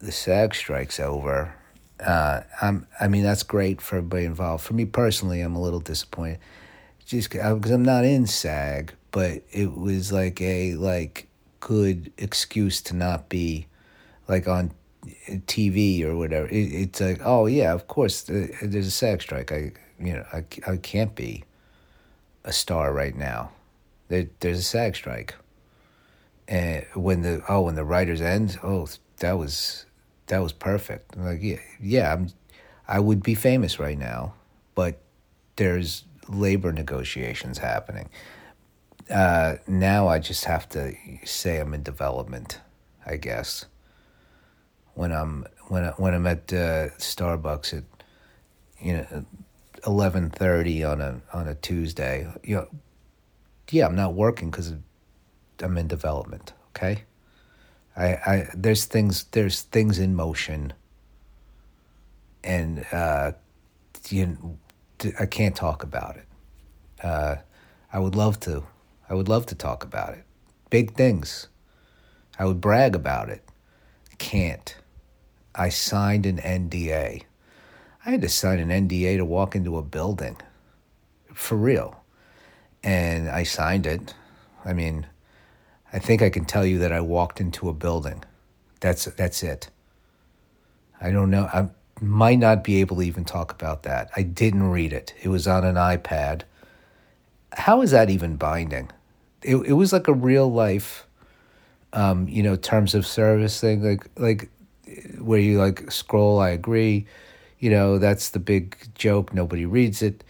the SAG strike's over. Uh, I'm, I mean, that's great for everybody involved. For me personally, I'm a little disappointed, just because I'm not in SAG, but it was like a like good excuse to not be like on TV or whatever. It, it's like, oh yeah, of course, there's a SAG strike. I, you know, I, I can't be a star right now. There, there's a SAG strike, and when the oh when the writers end, oh that was that was perfect. I'm like yeah, yeah, I'm, I would be famous right now, but there's labor negotiations happening. Uh, now I just have to say I'm in development, I guess. When I'm when I, when I'm at uh, Starbucks at you know eleven thirty on a on a Tuesday, you know, yeah, I'm not working because I'm in development. Okay, I I there's things there's things in motion, and uh, you I can't talk about it. Uh, I would love to. I would love to talk about it. Big things. I would brag about it. Can't. I signed an NDA. I had to sign an NDA to walk into a building. For real. And I signed it. I mean, I think I can tell you that I walked into a building. That's that's it. I don't know. I might not be able to even talk about that. I didn't read it. It was on an iPad. How is that even binding? it, it was like a real life um, you know, terms of service thing, like like where you like scroll, I agree, you know, that's the big joke. Nobody reads it.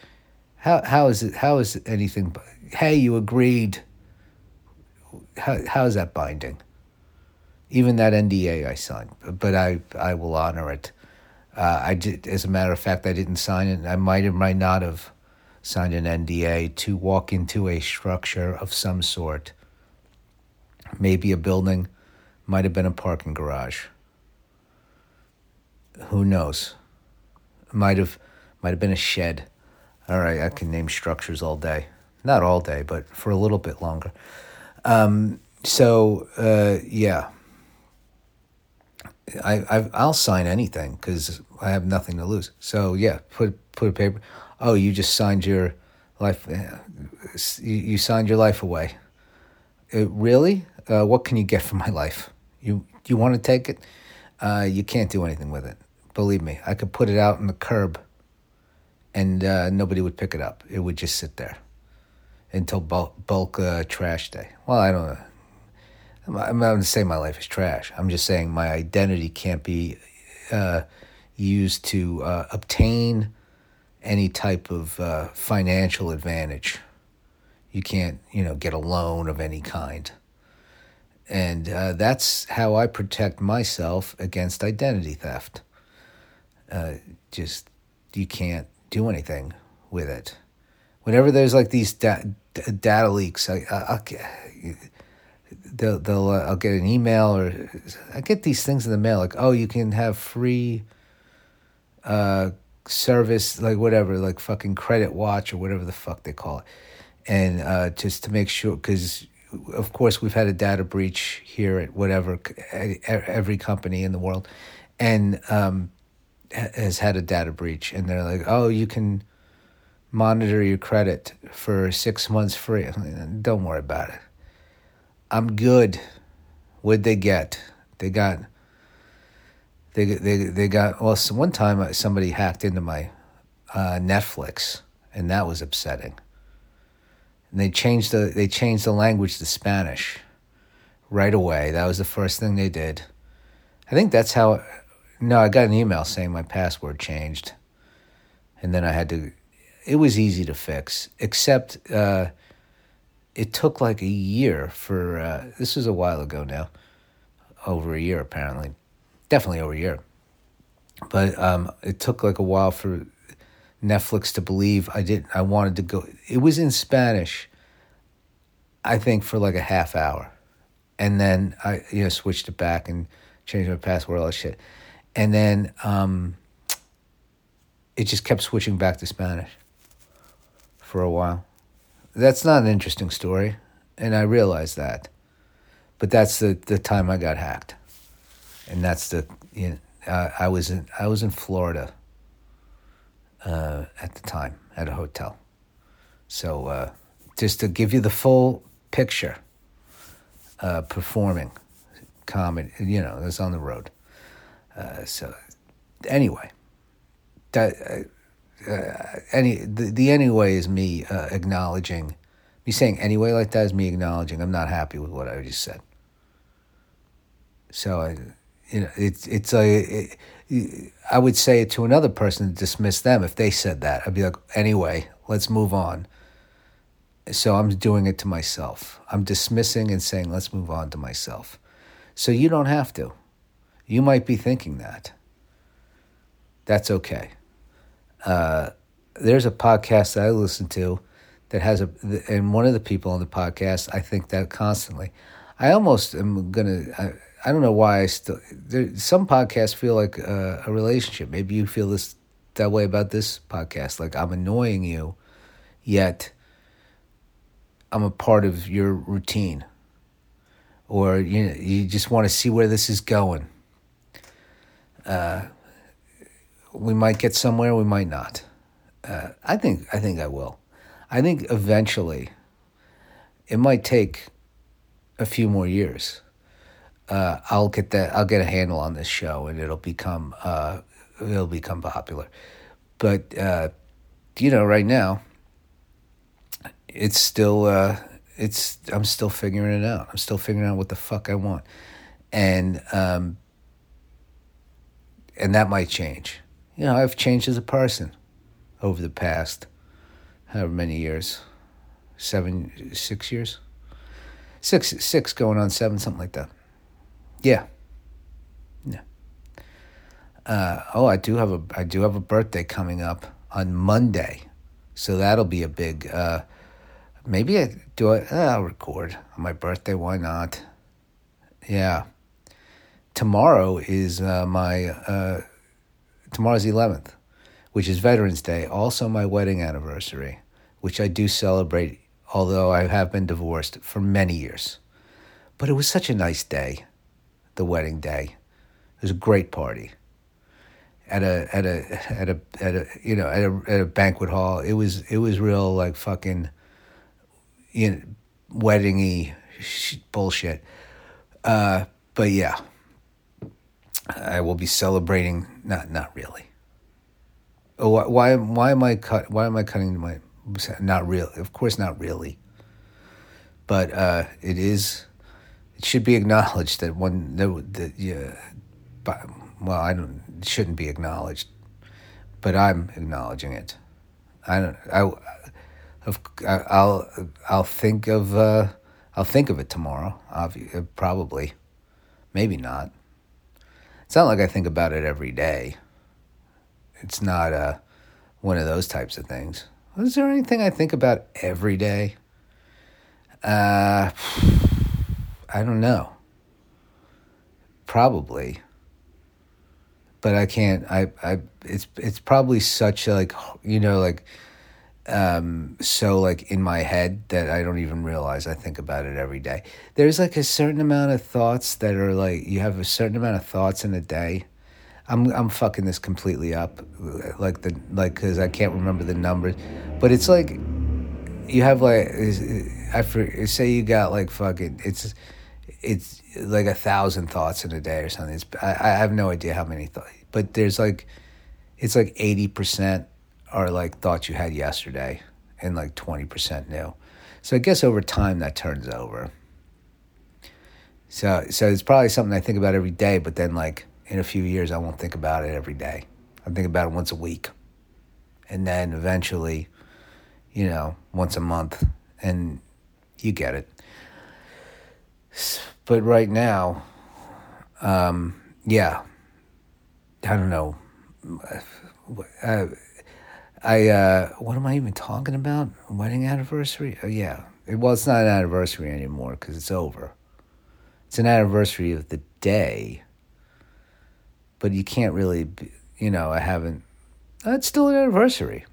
How how is it? How is it anything? Hey, you agreed. How how is that binding? Even that NDA I signed, but I I will honor it. Uh, I did, as a matter of fact, I didn't sign it. I might or might not have signed an NDA to walk into a structure of some sort. Maybe a building, might have been a parking garage. Who knows? Might have might have been a shed. All right, I can name structures all day. Not all day, but for a little bit longer. Um, so uh, yeah, I, I I'll sign anything because I have nothing to lose. So yeah, put put a paper oh, you just signed your life, you signed your life away. Uh, really? Uh, what can you get from my life? You you want to take it? Uh, you can't do anything with it. Believe me, I could put it out on the curb, and uh, nobody would pick it up. It would just sit there until bulk, bulk uh, trash day. Well, I don't know. I'm not going to say my life is trash. I'm just saying my identity can't be uh, used to obtain any type of uh, financial advantage. You can't, you know, get a loan of any kind. And uh, that's how I protect myself against identity theft. Uh, just, you can't do anything with it. Whenever there's like these da- data leaks, I, I, will they'll, they'll uh, I'll get an email or I get these things in the mail like, oh, you can have free uh, service, like whatever, like fucking credit watch or whatever the fuck they call it. And uh, just to make sure, because of course we've had a data breach here at whatever, every company in the world, and um, has had a data breach. And they're like, oh, you can monitor your credit for six months free. Don't worry about it. I'm good. What'd they get? They got they they they got well. One time uh, somebody hacked into my uh, Netflix, and that was upsetting. And they changed the they changed the language to Spanish right away. That was the first thing they did. I think that's how. No, I got an email saying my password changed, and then I had to. It was easy to fix, except uh, it took like a year for. Uh, this was a while ago now, over a year apparently definitely over a year. But um, it took like a while for Netflix to believe I did. I wanted to go. It was in Spanish. I think for like a half hour, and then I you know switched it back and changed my password all that shit, and then um, it just kept switching back to Spanish for a while. That's not an interesting story, and I realized that. But that's the the time I got hacked and that's the You know, uh, I was in I was in Florida uh, at the time at a hotel. So uh, just to give you the full picture, uh, performing comedy, you know, was on the road. Uh, so anyway, that uh, any the, the anyway is me uh, acknowledging, me saying anyway like that is me acknowledging I'm not happy with what I just said. So I, you know, it's it's a. It, I would say it to another person to dismiss them if they said that. I'd be like, anyway, let's move on. So I'm doing it to myself. I'm dismissing and saying, let's move on to myself. So you don't have to. You might be thinking that. That's okay. Uh, there's a podcast that I listen to that has a, and one of the people on the podcast, I think that constantly. I almost am gonna. I, I don't know why I still. There, some podcasts feel like a, a relationship. Maybe you feel this that way about this podcast. Like I'm annoying you, yet I'm a part of your routine, or you you just want to see where this is going. Uh, we might get somewhere, we might not. Uh, I think I think I will. I think eventually, it might take a few more years. Uh, I'll get that. I'll get a handle on this show, and it'll become uh, it'll become popular. But uh, you know, right now, it's still uh, it's I'm still figuring it out. I'm still figuring out what the fuck I want, and um, and that might change. You know, I've changed as a person over the past however many years, seven, six years, six, six going on seven, something like that. Yeah. Yeah. Uh, oh, I do have a I do have a birthday coming up on Monday, so that'll be a big. Uh, maybe I do. I, I'll record on my birthday. Why not? Yeah. Tomorrow is uh, my uh, tomorrow's the eleventh, which is Veterans Day. Also, my wedding anniversary, which I do celebrate. Although I have been divorced for many years, but it was such a nice day the wedding day. It was a great party at a at a at a at a you know at a at a banquet hall. It was it was real like fucking you know weddingy bullshit. Uh, but yeah, I will be celebrating. Not not really. Oh, why why, am I cut? Why am I cutting my? Not real. Of course, not really. But uh, it is it should be acknowledged that one that, that yeah, but, well, I don't it shouldn't be acknowledged, but I'm acknowledging it. I don't. I, Of, I'll I'll think of uh, I'll think of it tomorrow. Obviously, probably, maybe not. It's not like I think about it every day. It's not uh, one of those types of things. Is there anything I think about every day? Uh, I don't know. Probably. But I can't I I it's it's probably such a like you know like um so like in my head that I don't even realize I think about it every day. There's like a certain amount of thoughts that are like you have a certain amount of thoughts in a day. I'm I'm fucking this completely up like the like cuz I can't remember the numbers. But it's like you have like I for, say you got like fucking it's it's like a thousand thoughts in a day or something. It's, I, I have no idea how many thoughts, but there's like, it's like 80% are like thoughts you had yesterday and like 20% new. So I guess over time that turns over. So, so it's probably something I think about every day, but then like in a few years, I won't think about it every day. I think about it once a week. And then eventually, you know, once a month and you get it but right now, um, yeah, I don't know. Uh, I uh, what am I even talking about? Wedding anniversary? Oh, yeah. Well, it's not an anniversary anymore because it's over. It's an anniversary of the day, but you can't really, be, you know. I haven't. Uh, it's still an anniversary.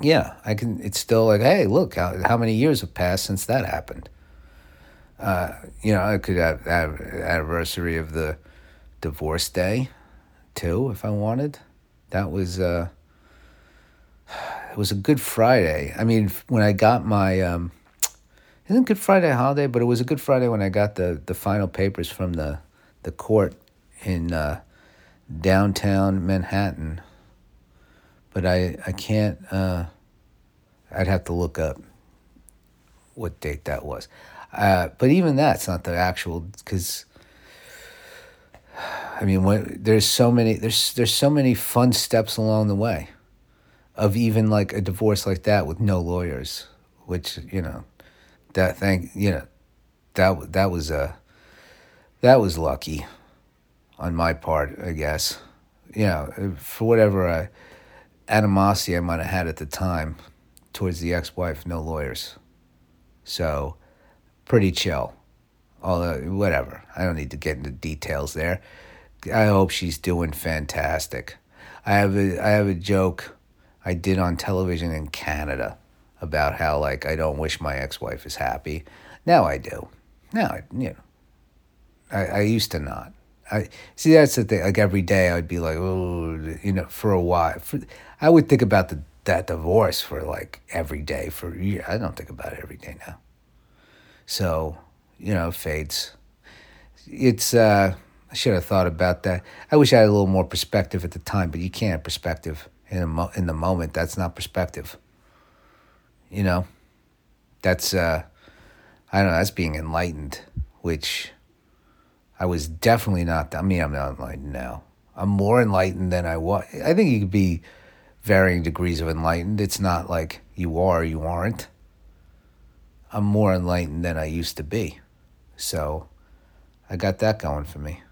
Yeah, I can. It's still like, hey, look how how many years have passed since that happened uh, you know, I could have, have anniversary of the divorce day, too, if I wanted. That was uh, it was a Good Friday. I mean, when I got my um, isn't Good Friday a holiday, but it was a Good Friday when I got the the final papers from the the court in uh, downtown Manhattan. But I I can't. Uh, I'd have to look up what date that was. Uh, but even that's not the actual because. I mean, when, there's so many there's there's so many fun steps along the way, of even like a divorce like that with no lawyers, which you know, that thing you know, that that was a, uh, that was lucky, on my part, I guess, you know, for whatever uh, animosity I might have had at the time, towards the ex-wife, no lawyers, so, pretty chill. Although whatever, I don't need to get into details there. I hope she's doing fantastic. I have a I have a joke I did on television in Canada about how like I don't wish my ex-wife is happy. Now I do. Now I, you know. I, I used to not. I see that's the thing. Like every day, I'd be like, oh, you know, for a while. For, I would think about the that divorce for like every day for a year. I don't think about it every day now. So, you know, it fades. It's uh I should have thought about that. I wish I had a little more perspective at the time, but you can't perspective in mo- in the moment. That's not perspective. You know, that's uh, I don't know. That's being enlightened, which I was definitely not. I mean, I'm not enlightened now. I'm more enlightened than I was. I think you could be varying degrees of enlightened. It's not like you are, you aren't. I'm more enlightened than I used to be. So I got that going for me.